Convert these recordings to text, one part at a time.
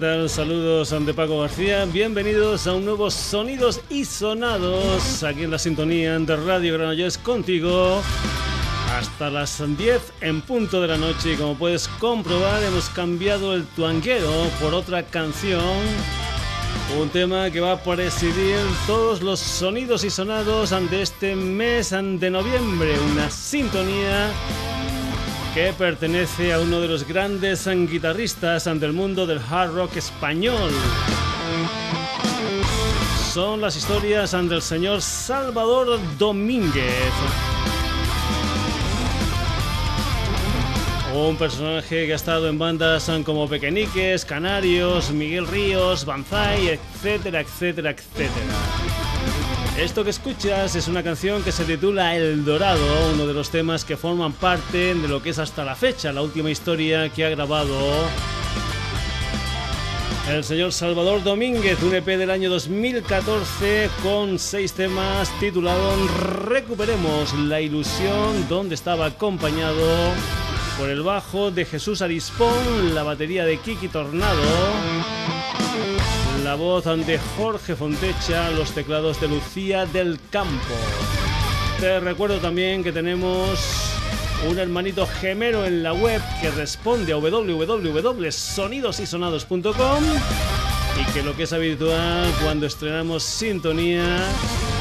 ¿qué tal? Saludos ante Paco García. Bienvenidos a un nuevo Sonidos y Sonados aquí en la sintonía de Radio Granollers contigo hasta las 10 en punto de la noche como puedes comprobar hemos cambiado el tuanguero por otra canción un tema que va a presidir todos los sonidos y sonados ante este mes de noviembre una sintonía que pertenece a uno de los grandes guitarristas del mundo del hard rock español. Son las historias del señor Salvador Domínguez. Un personaje que ha estado en bandas como Pequeñiques, Canarios, Miguel Ríos, Banzai, etcétera, etcétera, etcétera. Esto que escuchas es una canción que se titula El Dorado, uno de los temas que forman parte de lo que es hasta la fecha la última historia que ha grabado el señor Salvador Domínguez, un EP del año 2014 con seis temas titulado Recuperemos la ilusión, donde estaba acompañado por el bajo de Jesús Arispón, la batería de Kiki Tornado la voz de Jorge Fontecha, los teclados de Lucía del Campo. Te recuerdo también que tenemos un hermanito gemelo en la web que responde a www.sonidosysonados.com y que lo que es habitual cuando estrenamos sintonía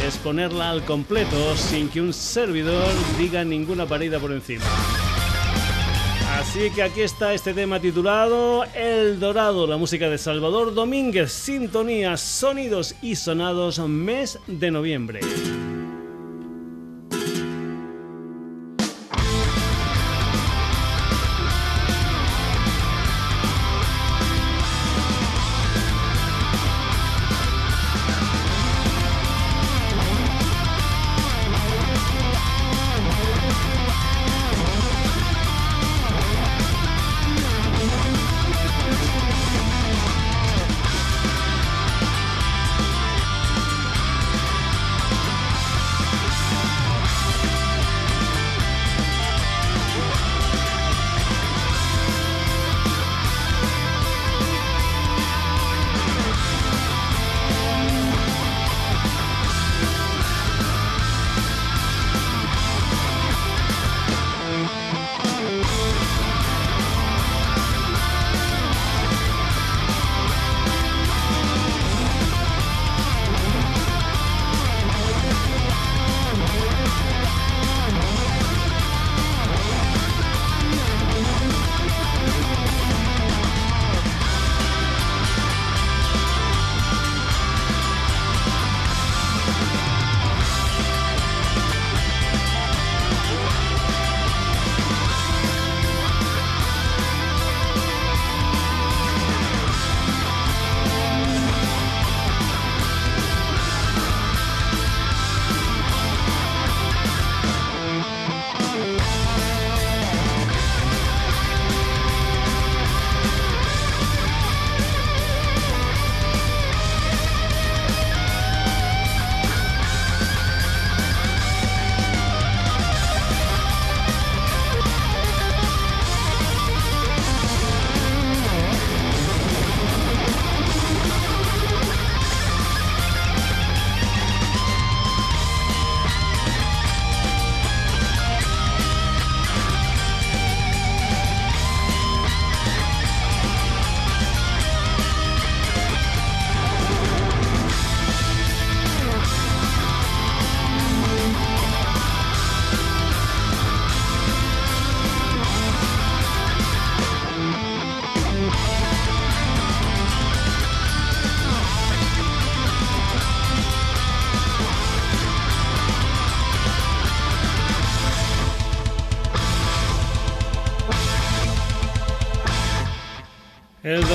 es ponerla al completo sin que un servidor diga ninguna parida por encima. Así que aquí está este tema titulado El Dorado, la música de Salvador Domínguez, sintonía, sonidos y sonados, mes de noviembre.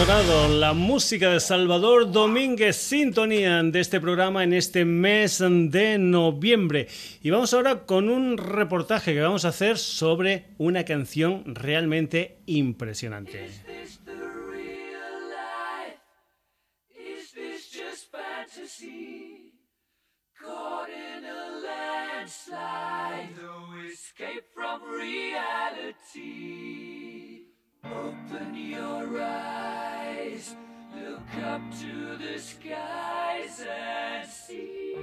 Dorado, la música de Salvador Domínguez, sintonía de este programa en este mes de noviembre. Y vamos ahora con un reportaje que vamos a hacer sobre una canción realmente impresionante. Open your eyes, look up to the skies and see.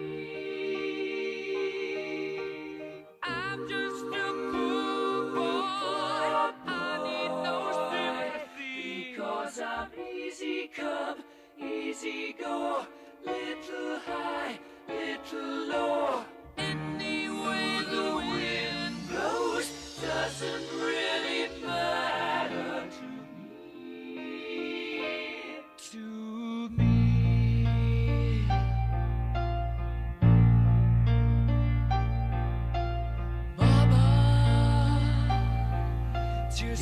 I'm just a cool boy, I need no sympathy. Because I'm easy come, easy go, little high, little low. Any way the wind blows doesn't really matter.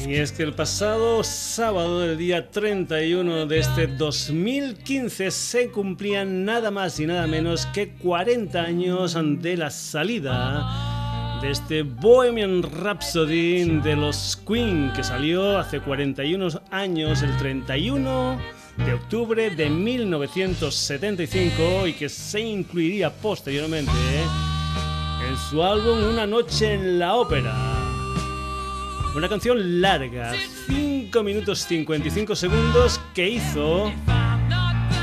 Y es que el pasado sábado, el día 31 de este 2015, se cumplían nada más y nada menos que 40 años de la salida de este Bohemian Rhapsody de los Queen, que salió hace 41 años, el 31 de octubre de 1975 y que se incluiría posteriormente en su álbum Una noche en la ópera. Una canción larga, 5 minutos 55 segundos, que hizo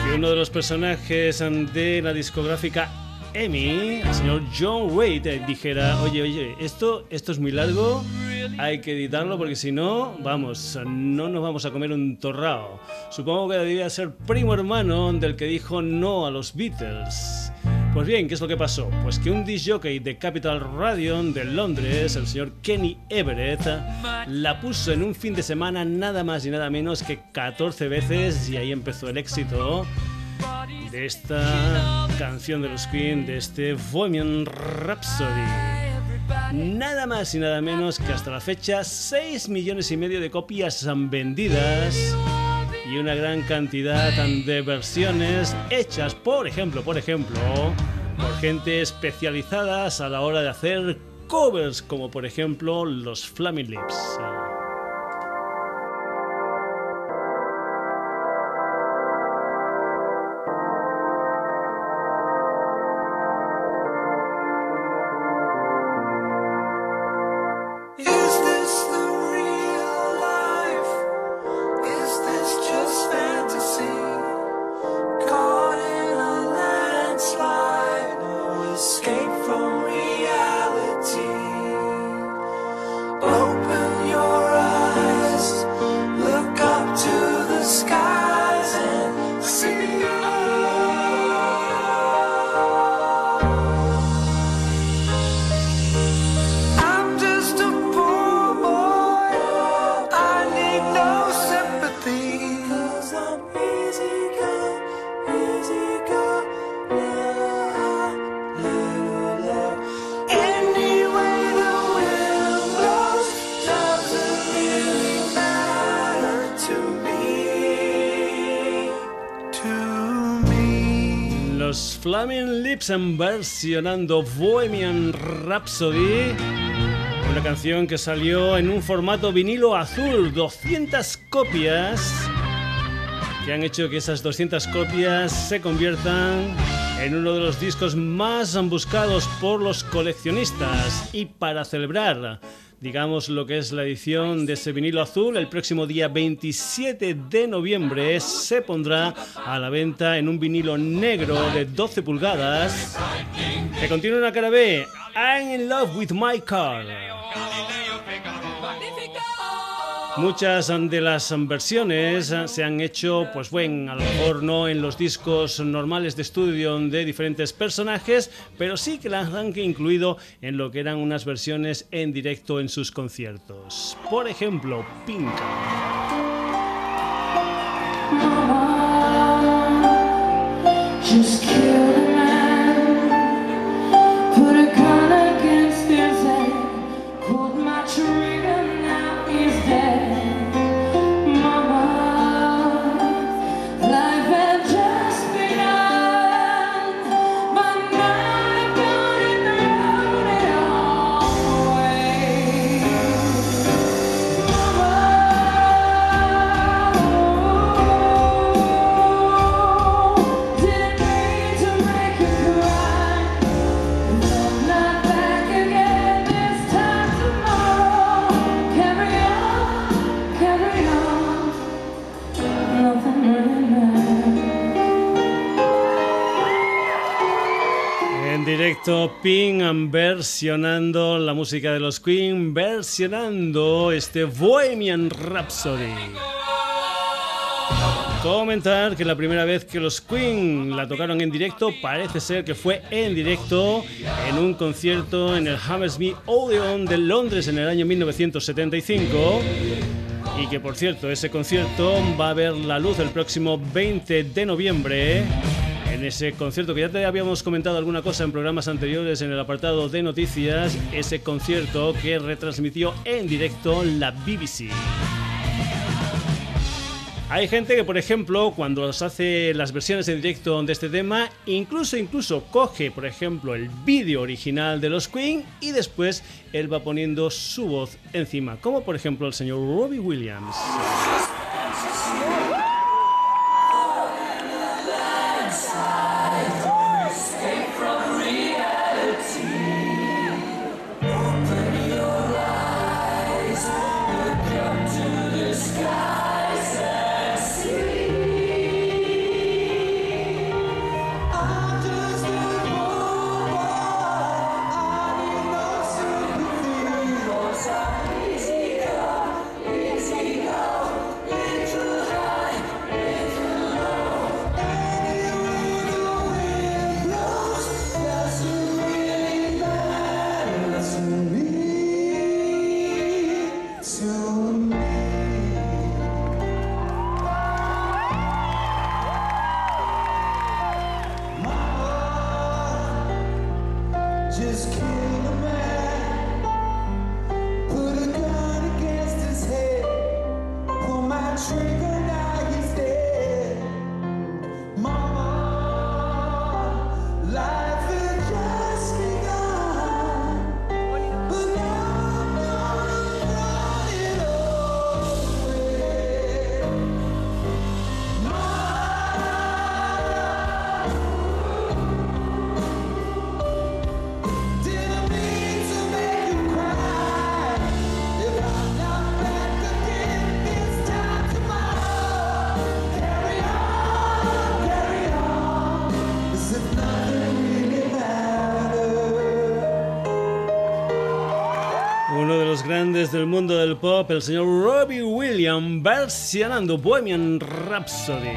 que uno de los personajes de la discográfica EMI, el señor John Wade, dijera, oye, oye, esto, esto es muy largo, hay que editarlo porque si no, vamos, no nos vamos a comer un torrao. Supongo que debía ser primo hermano del que dijo no a los Beatles. Pues bien, ¿qué es lo que pasó? Pues que un disc de Capital Radio de Londres, el señor Kenny Everett, la puso en un fin de semana nada más y nada menos que 14 veces y ahí empezó el éxito de esta canción de los Queen, de este Bohemian Rhapsody. Nada más y nada menos que hasta la fecha 6 millones y medio de copias vendidas y una gran cantidad de versiones hechas, por ejemplo, por ejemplo, por gente especializadas a la hora de hacer covers, como por ejemplo los Flaming Lips. Versionando Bohemian Rhapsody, una canción que salió en un formato vinilo azul, 200 copias, que han hecho que esas 200 copias se conviertan en uno de los discos más buscados por los coleccionistas. Y para celebrar digamos, lo que es la edición de ese vinilo azul. El próximo día 27 de noviembre se pondrá a la venta en un vinilo negro de 12 pulgadas que contiene una cara B, I'm in love with my car. Muchas de las versiones se han hecho, pues bueno, a lo mejor no en los discos normales de estudio de diferentes personajes, pero sí que las han incluido en lo que eran unas versiones en directo en sus conciertos. Por ejemplo, Pink. Pink versionando la música de los Queen, versionando este Bohemian Rhapsody. Comentar que la primera vez que los Queen la tocaron en directo parece ser que fue en directo en un concierto en el Hammersmith Odeon de Londres en el año 1975 y que por cierto ese concierto va a ver la luz el próximo 20 de noviembre en ese concierto que ya te habíamos comentado alguna cosa en programas anteriores en el apartado de noticias, ese concierto que retransmitió en directo la BBC. Hay gente que, por ejemplo, cuando hace las versiones en directo de este tema, incluso incluso coge, por ejemplo, el vídeo original de los Queen y después él va poniendo su voz encima, como por ejemplo el señor Robbie Williams. Del el señor Robbie Williams versionando Bohemian Rhapsody.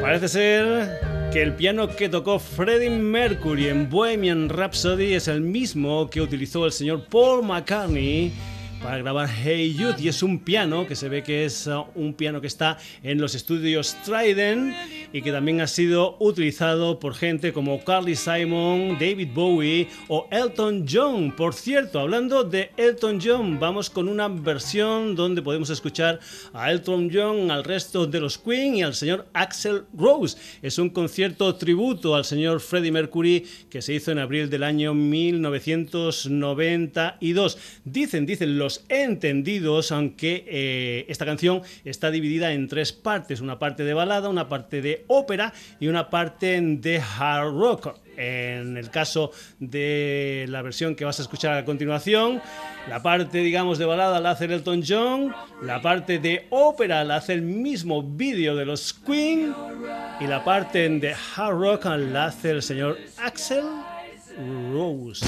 Parece ser que el piano que tocó Freddie Mercury en Bohemian Rhapsody es el mismo que utilizó el señor Paul McCartney para grabar Hey Youth y es un piano que se ve que es uh, un piano que está en los estudios Trident y que también ha sido utilizado por gente como Carly Simon, David Bowie o Elton John. Por cierto, hablando de Elton John, vamos con una versión donde podemos escuchar a Elton John, al resto de los Queen y al señor Axel Rose. Es un concierto tributo al señor Freddie Mercury que se hizo en abril del año 1992. Dicen, dicen los entendidos, aunque eh, esta canción está dividida en tres partes, una parte de balada, una parte de ópera y una parte de hard rock. En el caso de la versión que vas a escuchar a continuación, la parte, digamos, de balada la hace Elton John, la parte de ópera la hace el mismo vídeo de los Queen y la parte de hard rock la hace el señor Axel Rose.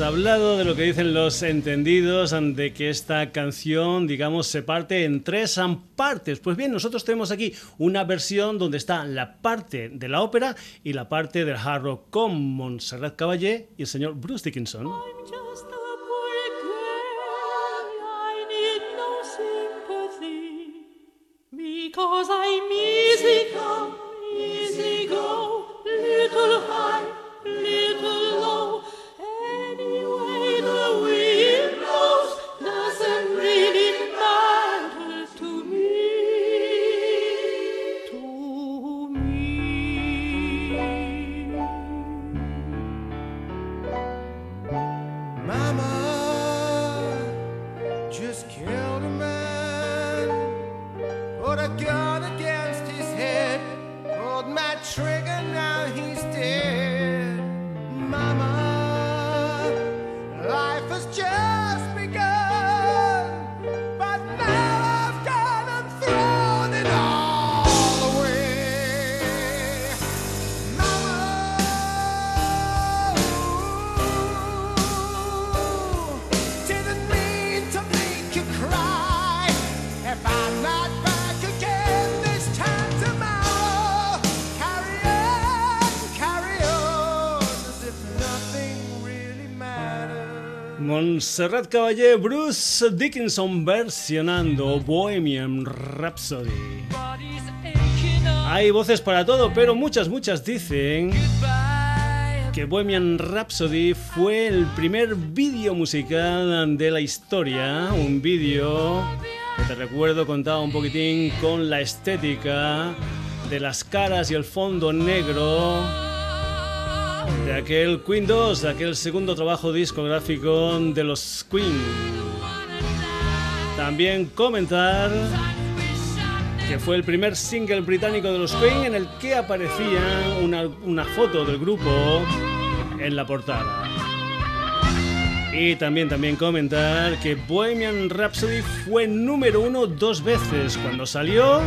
Hablado de lo que dicen los entendidos, de que esta canción, digamos, se parte en tres partes. Pues bien, nosotros tenemos aquí una versión donde está la parte de la ópera y la parte del hard rock con Montserrat Caballé y el señor Bruce Dickinson. trigger, now he's dead. Serrat Caballé, Bruce Dickinson versionando Bohemian Rhapsody. Hay voces para todo, pero muchas, muchas dicen que Bohemian Rhapsody fue el primer vídeo musical de la historia, un vídeo que te recuerdo contaba un poquitín con la estética de las caras y el fondo negro de aquel Queen 2, de aquel segundo trabajo discográfico de los Queen. También comentar que fue el primer single británico de los Queen en el que aparecía una, una foto del grupo en la portada. Y también, también comentar que Bohemian Rhapsody fue número uno dos veces cuando salió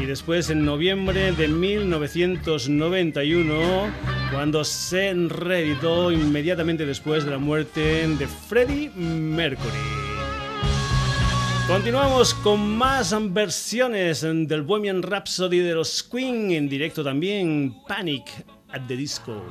y después en noviembre de 1991 cuando se reeditó inmediatamente después de la muerte de Freddie Mercury. Continuamos con más versiones del Bohemian Rhapsody de los Queen en directo también Panic at the Disco.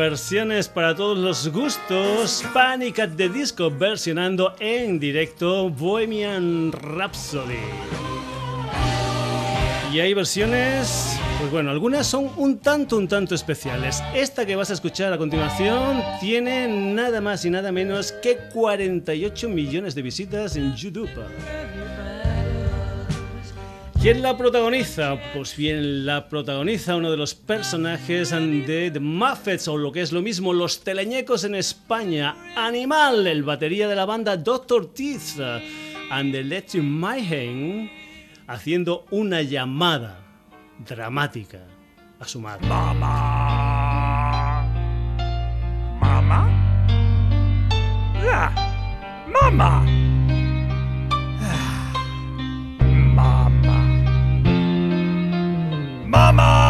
Versiones para todos los gustos. Panic at the Disco versionando en directo Bohemian Rhapsody. Y hay versiones, pues bueno, algunas son un tanto, un tanto especiales. Esta que vas a escuchar a continuación tiene nada más y nada menos que 48 millones de visitas en YouTube. ¿Quién la protagoniza? Pues bien, la protagoniza uno de los personajes de The Muffets, o lo que es lo mismo, los teleñecos en España. Animal, el batería de la banda Doctor Teeth. and the Electric Mayhem haciendo una llamada dramática a su madre. Mamá. Mamá. Ah, mamá. Mamá.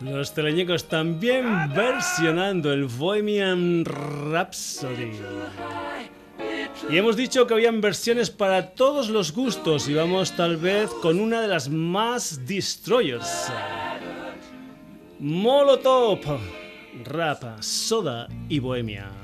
Los teleñecos también versionando el Bohemian Rhapsody. Y hemos dicho que habían versiones para todos los gustos y vamos tal vez con una de las más destroyers. Molotov, Rap, Soda y Bohemia.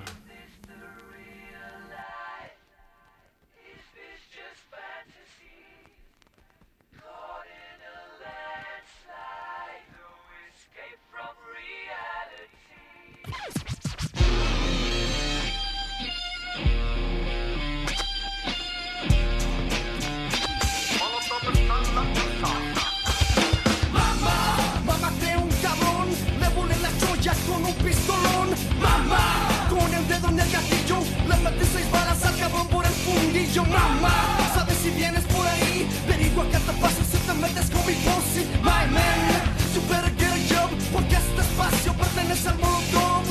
Mamá, sabes si vienes por ahí, averigua qué te pasa si te metes con mi pussy. My man, you better get a job, porque este espacio pertenece al molotov.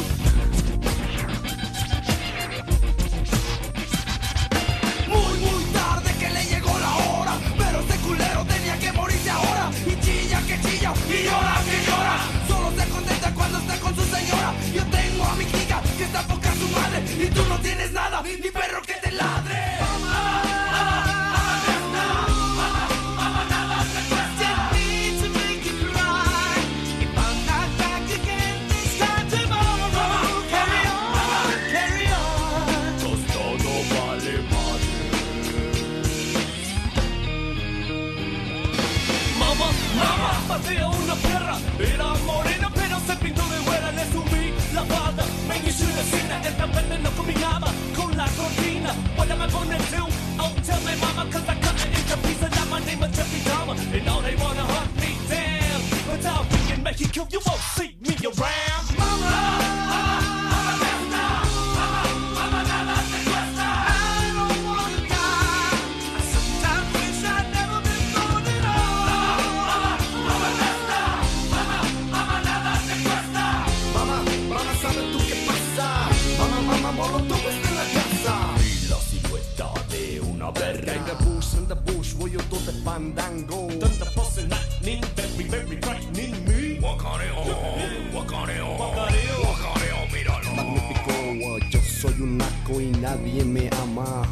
Muy, muy tarde que le llegó la hora Pero este culero tenía que morirse ahora Y chilla que chilla y llora que llora Solo se contenta cuando está con su señora Yo tengo a mi hija que está poca su madre Y tú no tienes nada, nadie me ama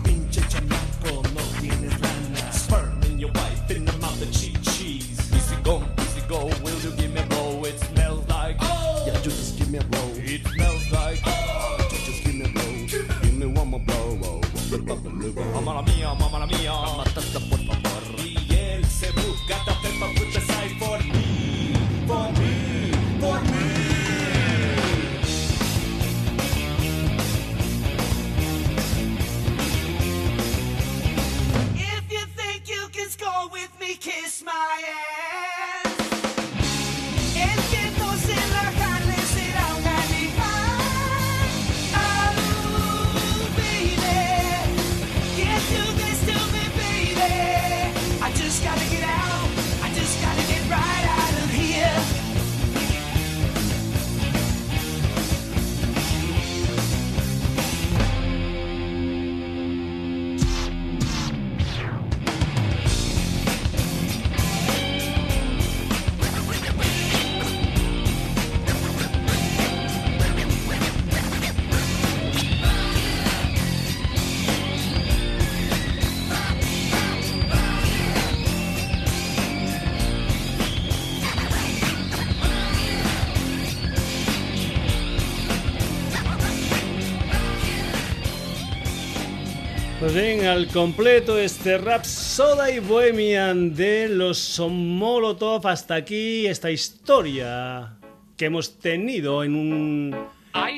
bien, al completo este rap Soda y Bohemian de los Molotov. Hasta aquí esta historia que hemos tenido en un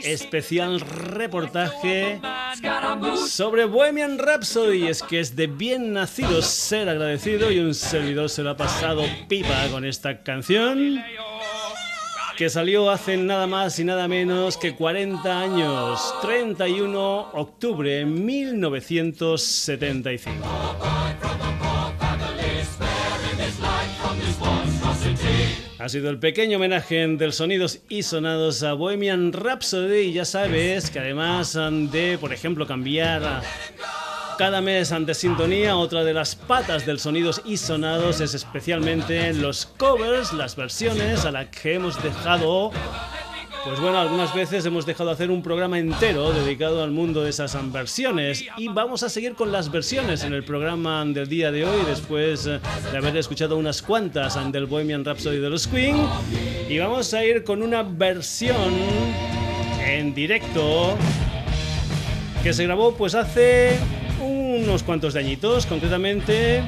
especial reportaje sobre Bohemian Rhapsody. Es que es de bien nacido ser agradecido y un servidor se lo ha pasado pipa con esta canción que salió hace nada más y nada menos que 40 años, 31 octubre de 1975. Ha sido el pequeño homenaje del Sonidos y Sonados a Bohemian Rhapsody y ya sabes que además de, por ejemplo, cambiar cada mes ante sintonía, otra de las patas del sonidos y sonados es especialmente los covers, las versiones a las que hemos dejado. Pues bueno, algunas veces hemos dejado de hacer un programa entero dedicado al mundo de esas versiones. Y vamos a seguir con las versiones en el programa del día de hoy después de haber escuchado unas cuantas del Bohemian Rhapsody de los Queen. Y vamos a ir con una versión en directo que se grabó pues hace unos cuantos de añitos, concretamente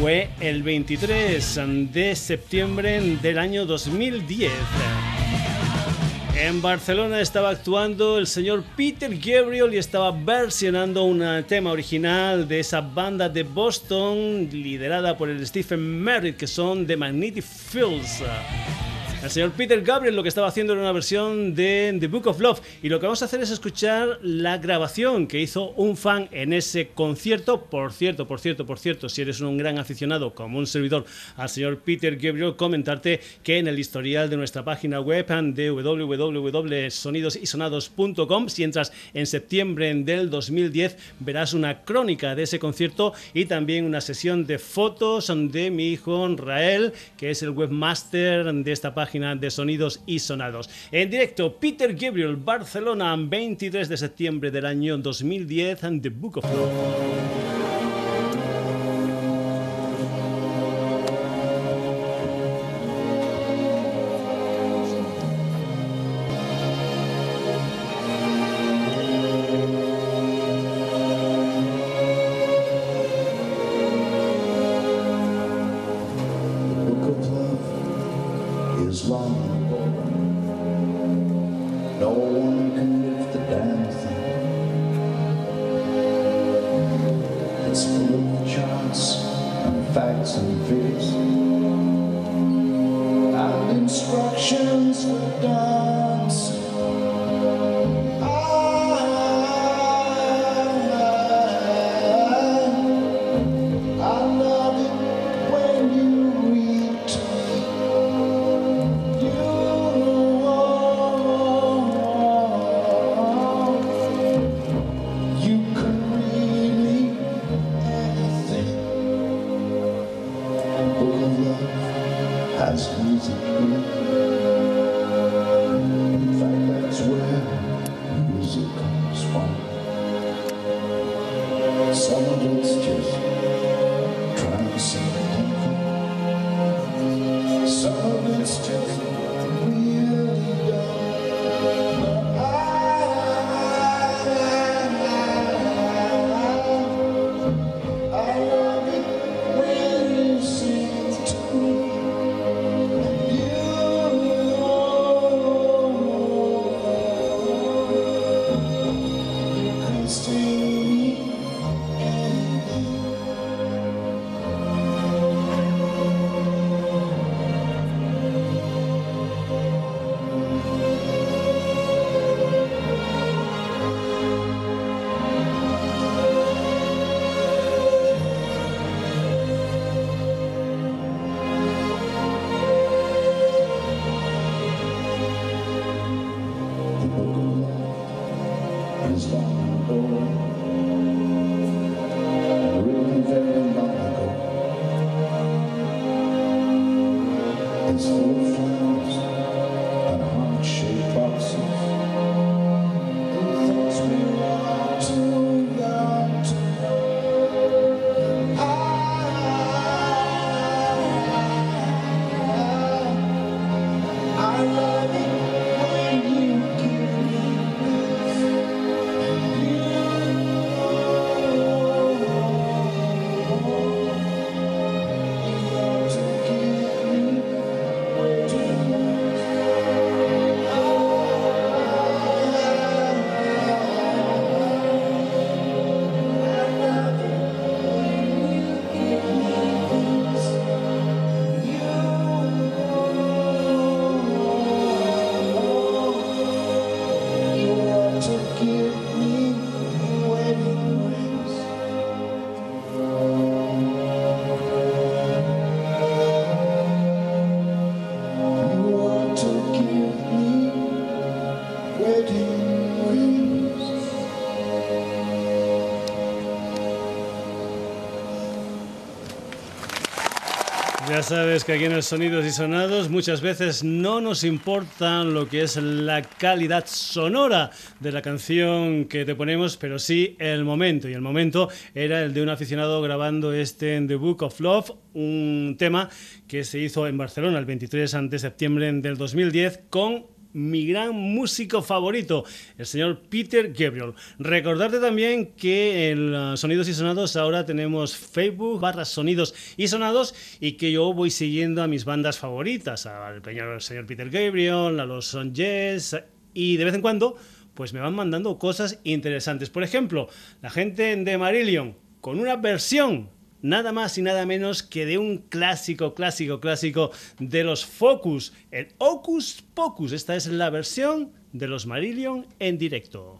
fue el 23 de septiembre del año 2010. En Barcelona estaba actuando el señor Peter Gabriel y estaba versionando un tema original de esa banda de Boston liderada por el Stephen Merritt que son The Magnetic Fields. El señor Peter Gabriel lo que estaba haciendo era una versión de The Book of Love y lo que vamos a hacer es escuchar la grabación que hizo un fan en ese concierto. Por cierto, por cierto, por cierto, si eres un gran aficionado como un servidor al señor Peter Gabriel, comentarte que en el historial de nuestra página web www.sonidosysonados.com, si entras en septiembre del 2010, verás una crónica de ese concierto y también una sesión de fotos de mi hijo Rael, que es el webmaster de esta página de Sonidos y Sonados. En directo, Peter Gabriel, Barcelona, 23 de septiembre del año 2010, and The Book of Love. so dark. Sabes que aquí en el Sonidos y Sonados muchas veces no nos importa lo que es la calidad sonora de la canción que te ponemos, pero sí el momento. Y el momento era el de un aficionado grabando este en The Book of Love, un tema que se hizo en Barcelona el 23 de septiembre del 2010 con mi gran músico favorito, el señor Peter Gabriel. Recordarte también que en uh, Sonidos y Sonados ahora tenemos Facebook barra Sonidos y Sonados y que yo voy siguiendo a mis bandas favoritas, al señor Peter Gabriel, a los Son Jazz y de vez en cuando pues me van mandando cosas interesantes. Por ejemplo, la gente de Marillion con una versión nada más y nada menos que de un clásico, clásico, clásico de los Focus, el Ocus Pocus. Esta es la versión de los Marillion en directo.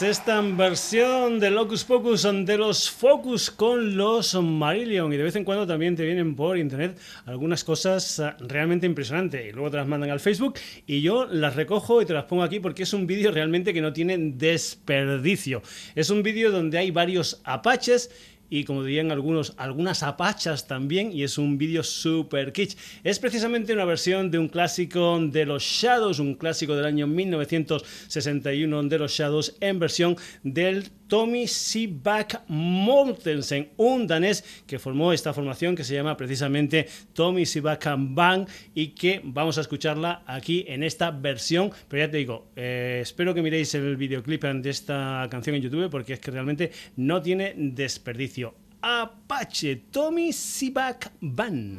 Esta versión de Locus Pocus de los Focus con los Marillion y de vez en cuando también te vienen por internet algunas cosas ah, realmente impresionantes y luego te las mandan al Facebook y yo las recojo y te las pongo aquí porque es un vídeo realmente que no tiene desperdicio. Es un vídeo donde hay varios apaches y como dirían algunos, algunas apachas también, y es un vídeo super kitsch. Es precisamente una versión de un clásico de los Shadows, un clásico del año 1961 de los Shadows, en versión del Tommy Seaback Mortensen, un danés que formó esta formación que se llama precisamente Tommy Seaback Band y que vamos a escucharla aquí en esta versión. Pero ya te digo, eh, espero que miréis el videoclip de esta canción en YouTube porque es que realmente no tiene desperdicio. Apache Tommy Seaback Band.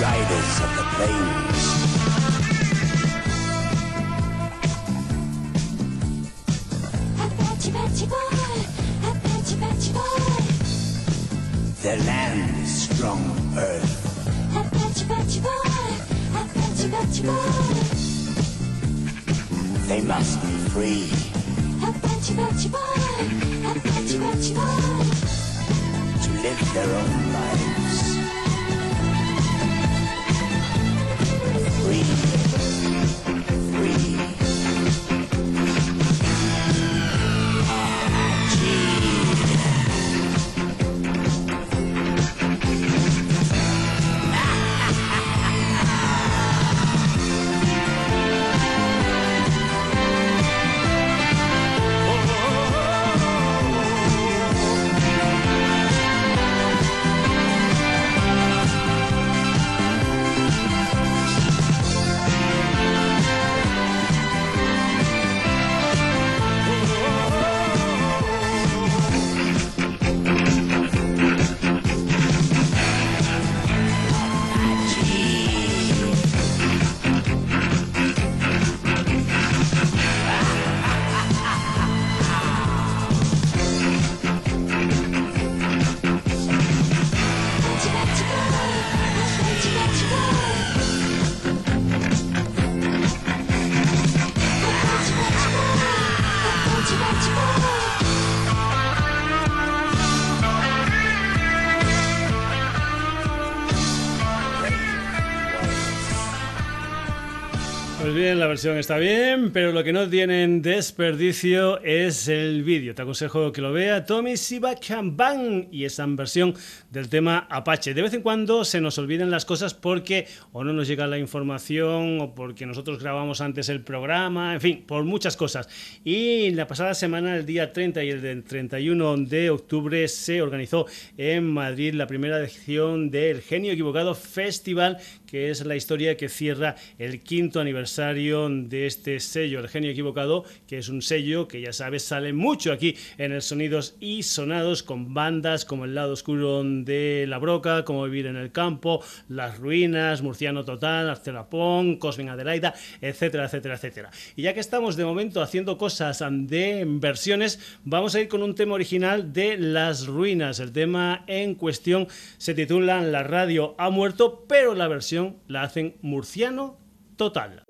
Riders of the plains. Apache, Apache boy, Apache, Apache boy, Their land's strong earth, Apache, Apache boy, Apache, Apache boy, they must be free. Apache, Apache boy, Apache, Apache boy, to live their own lives. Thank you. Versión está bien, pero lo que no tienen desperdicio es el vídeo. Te aconsejo que lo vea Tommy Sibachamban y esa versión del tema Apache. De vez en cuando se nos olvidan las cosas porque o no nos llega la información o porque nosotros grabamos antes el programa, en fin, por muchas cosas. Y la pasada semana, el día 30 y el del 31 de octubre, se organizó en Madrid la primera edición del Genio Equivocado Festival, que es la historia que cierra el quinto aniversario de este sello, El Genio Equivocado, que es un sello que ya sabes sale mucho aquí en el Sonidos y Sonados con bandas como El lado oscuro de La Broca, como Vivir en el campo, Las Ruinas, Murciano Total, Arcelapón, Cosmin Adelaida, etcétera, etcétera, etcétera. Y ya que estamos de momento haciendo cosas de versiones, vamos a ir con un tema original de Las Ruinas. El tema en cuestión se titula La radio ha muerto, pero la versión la hacen Murciano Total.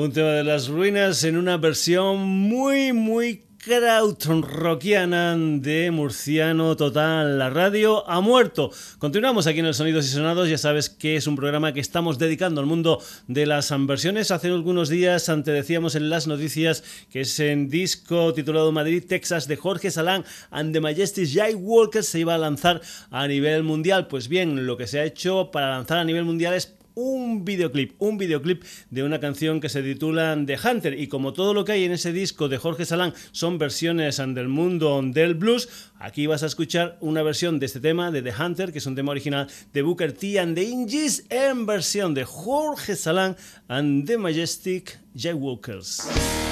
Un tema de las ruinas en una versión muy, muy krautrockiana de Murciano Total. La radio ha muerto. Continuamos aquí en el Sonidos y Sonados. Ya sabes que es un programa que estamos dedicando al mundo de las versiones. Hace algunos días ante decíamos en las noticias que ese disco titulado Madrid, Texas de Jorge Salán and the Majestic Jay Walker se iba a lanzar a nivel mundial. Pues bien, lo que se ha hecho para lanzar a nivel mundial es un videoclip, un videoclip de una canción que se titula The Hunter y como todo lo que hay en ese disco de Jorge Salán son versiones del mundo del blues, aquí vas a escuchar una versión de este tema de The Hunter, que es un tema original de Booker T and the Inges en versión de Jorge Salán and the Majestic Jaywalkers.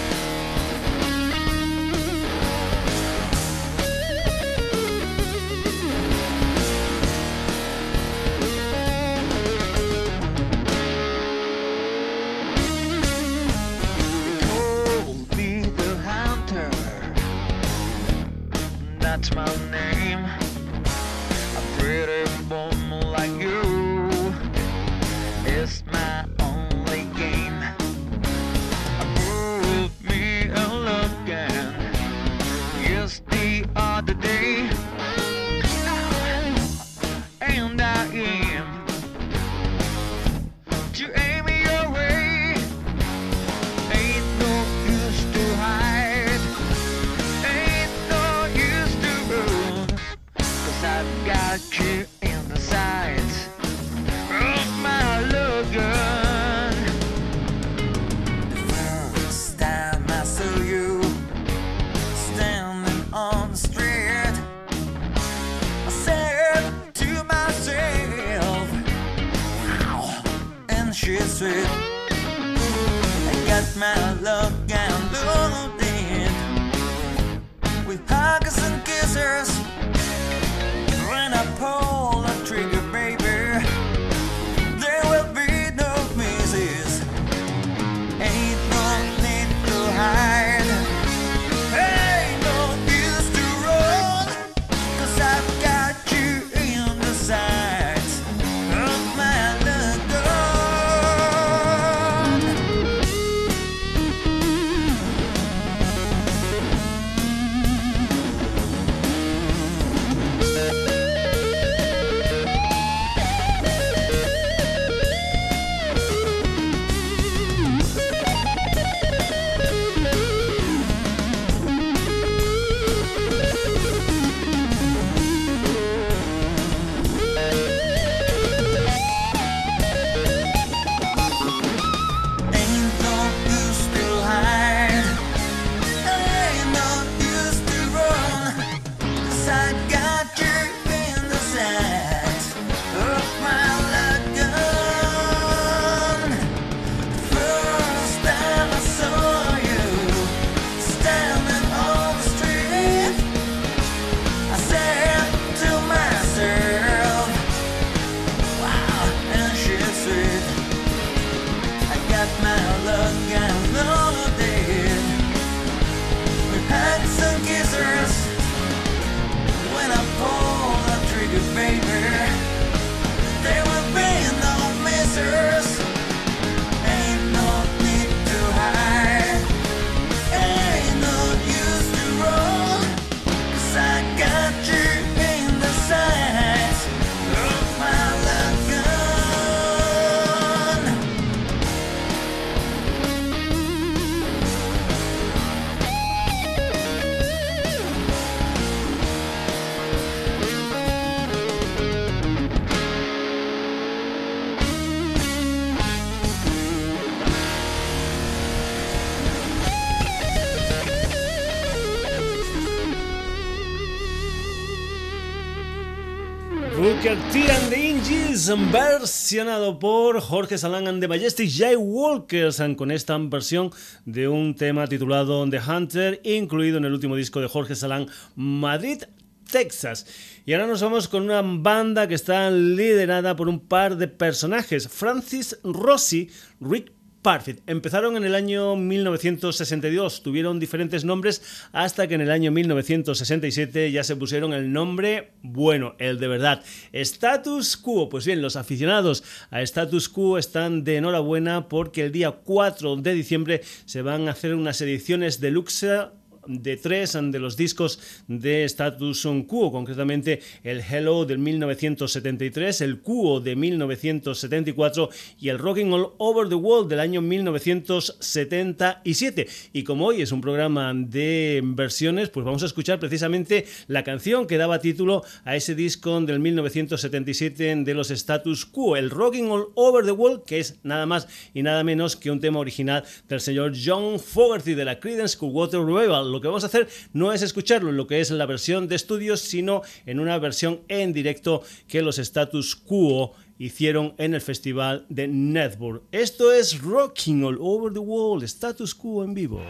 Versionado por Jorge Salán and the Majestic Jay Walkers, con esta versión de un tema titulado The Hunter, incluido en el último disco de Jorge Salán, Madrid, Texas. Y ahora nos vamos con una banda que está liderada por un par de personajes, Francis Rossi, Rick Parfit. Empezaron en el año 1962, tuvieron diferentes nombres hasta que en el año 1967 ya se pusieron el nombre bueno, el de verdad. Status Quo. Pues bien, los aficionados a Status Quo están de enhorabuena porque el día 4 de diciembre se van a hacer unas ediciones deluxe de tres de los discos de Status Quo, concretamente el Hello del 1973, el Quo de 1974 y el Rocking All Over the World del año 1977. Y como hoy es un programa de versiones, pues vamos a escuchar precisamente la canción que daba título a ese disco del 1977 de los Status Quo, el Rocking All Over the World, que es nada más y nada menos que un tema original del señor John Fogerty de la Creedence Clearwater Revival lo que vamos a hacer no es escucharlo en lo que es la versión de estudios, sino en una versión en directo que los Status Quo hicieron en el festival de Network. Esto es Rocking All Over the World, Status Quo en vivo.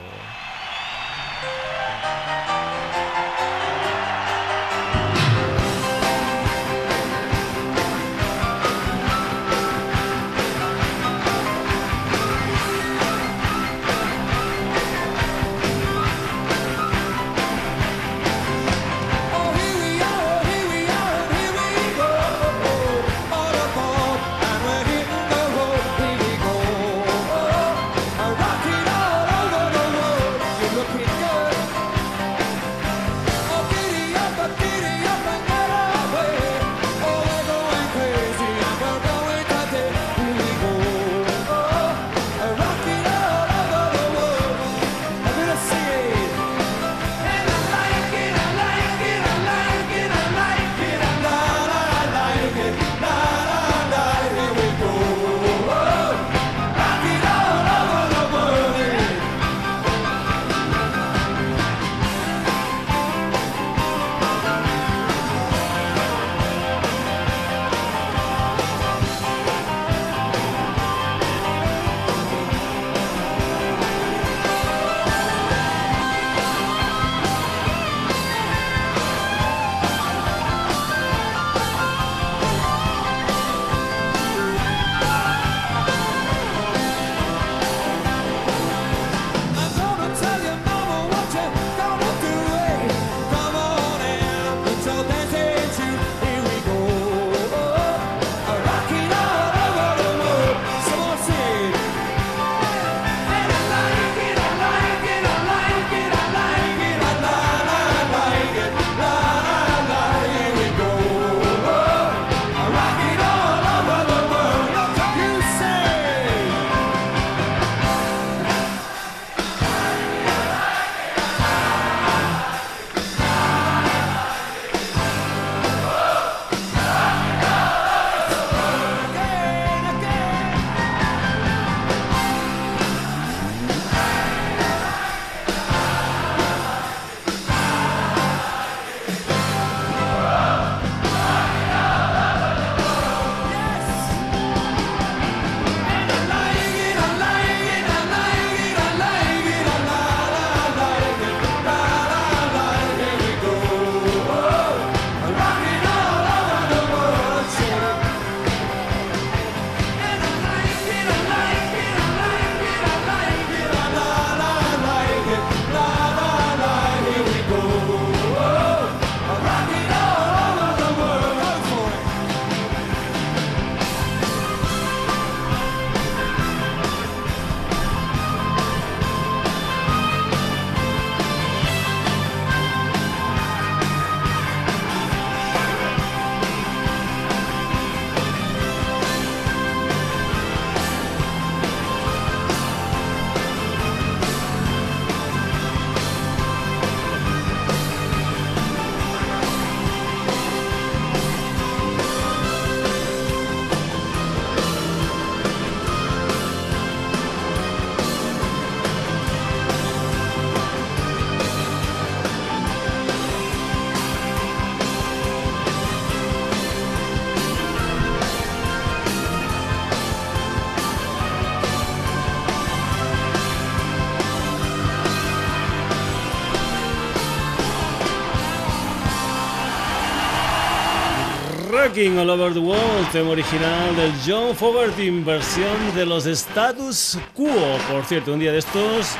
Rocking All Over the World, tema original del John Fogerty, versión de los Status Quo. Por cierto, un día de estos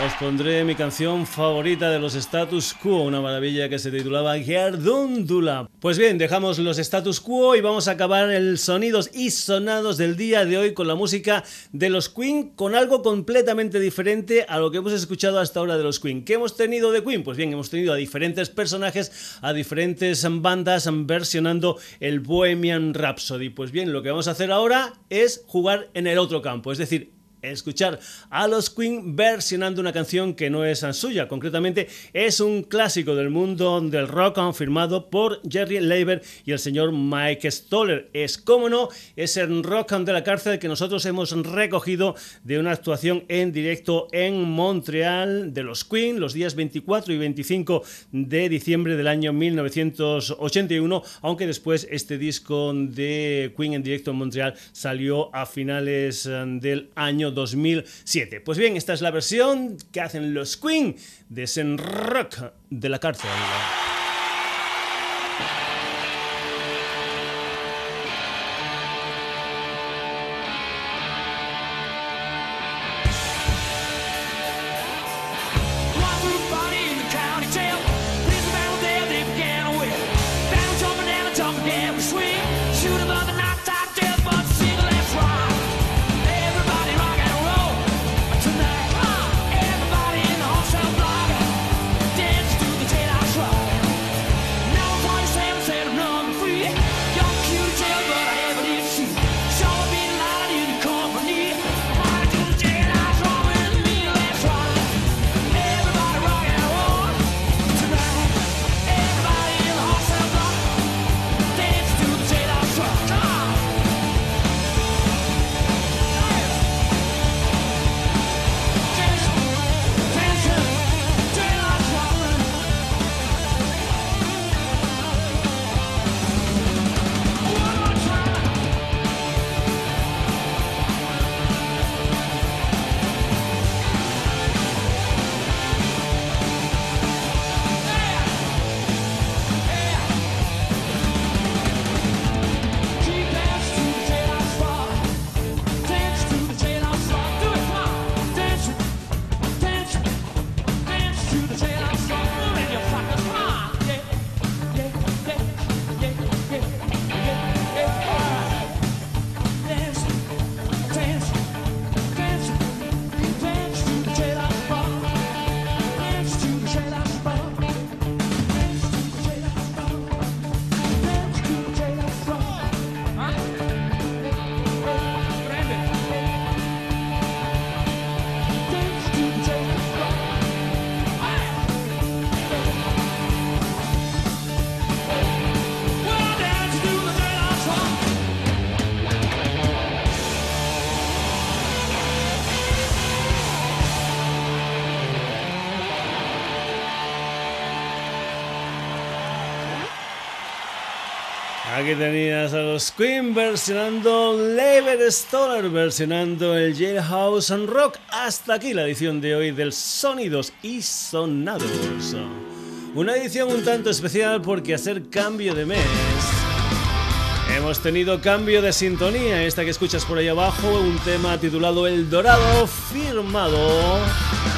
os pondré mi canción favorita de los Status Quo, una maravilla que se titulaba Gerdúndula. Pues bien, dejamos los Status Quo y vamos a acabar el sonidos y sonados del día de hoy con la música de los Queen, con algo completamente diferente a lo que hemos escuchado hasta ahora de los Queen. ¿Qué hemos tenido de Queen? Pues bien, hemos tenido a diferentes personajes, a diferentes bandas versionando el Bohemian Rhapsody. Pues bien, lo que vamos a hacer ahora es jugar en el otro campo, es decir, escuchar a los Queen versionando una canción que no es suya. Concretamente, es un clásico del mundo del rock firmado por Jerry Leiber y el señor Mike Stoller. Es, como no, es el rock de la cárcel que nosotros hemos recogido de una actuación en directo en Montreal de los Queen los días 24 y 25 de diciembre del año 1981, aunque después este disco de Queen en directo en Montreal salió a finales eh, del año 2007. Pues bien, esta es la versión que hacen los Queen de Zen Rock de la cárcel. Aquí tenías a los Queen versionando Lever Stoller, versionando el Jailhouse and Rock. Hasta aquí la edición de hoy del Sonidos y Sonados. Una edición un tanto especial porque hacer cambio de mes. Hemos tenido cambio de sintonía. Esta que escuchas por ahí abajo, un tema titulado El Dorado, firmado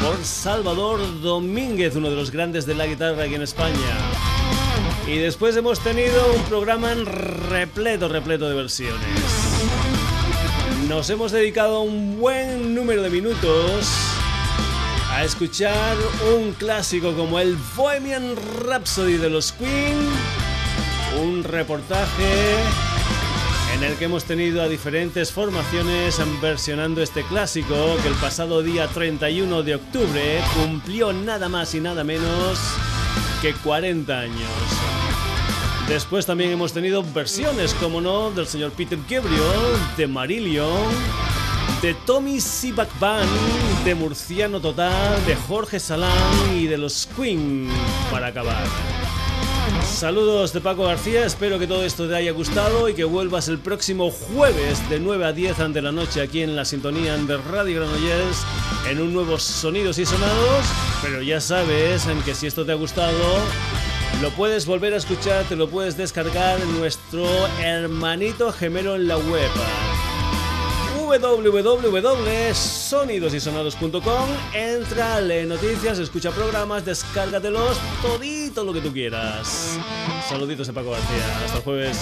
por Salvador Domínguez, uno de los grandes de la guitarra aquí en España. Y después hemos tenido un programa repleto, repleto de versiones. Nos hemos dedicado un buen número de minutos a escuchar un clásico como el Bohemian Rhapsody de los Queen, un reportaje en el que hemos tenido a diferentes formaciones versionando este clásico que el pasado día 31 de octubre cumplió nada más y nada menos que 40 años. Después también hemos tenido versiones, como no, del señor Peter Gabriel, de Marillion, de Tommy Seaback Band, de Murciano Total, de Jorge Salán y de los Queen, para acabar. Saludos de Paco García, espero que todo esto te haya gustado y que vuelvas el próximo jueves de 9 a 10 de la noche aquí en la sintonía de Radio Granollers en un nuevo Sonidos y Sonados, pero ya sabes en que si esto te ha gustado, Lo puedes volver a escuchar, te lo puedes descargar en nuestro hermanito gemelo en la web www.sonidosysonados.com Entra, lee noticias, escucha programas, descárgatelos, todito lo que tú quieras. Saluditos de Paco García. Hasta el jueves.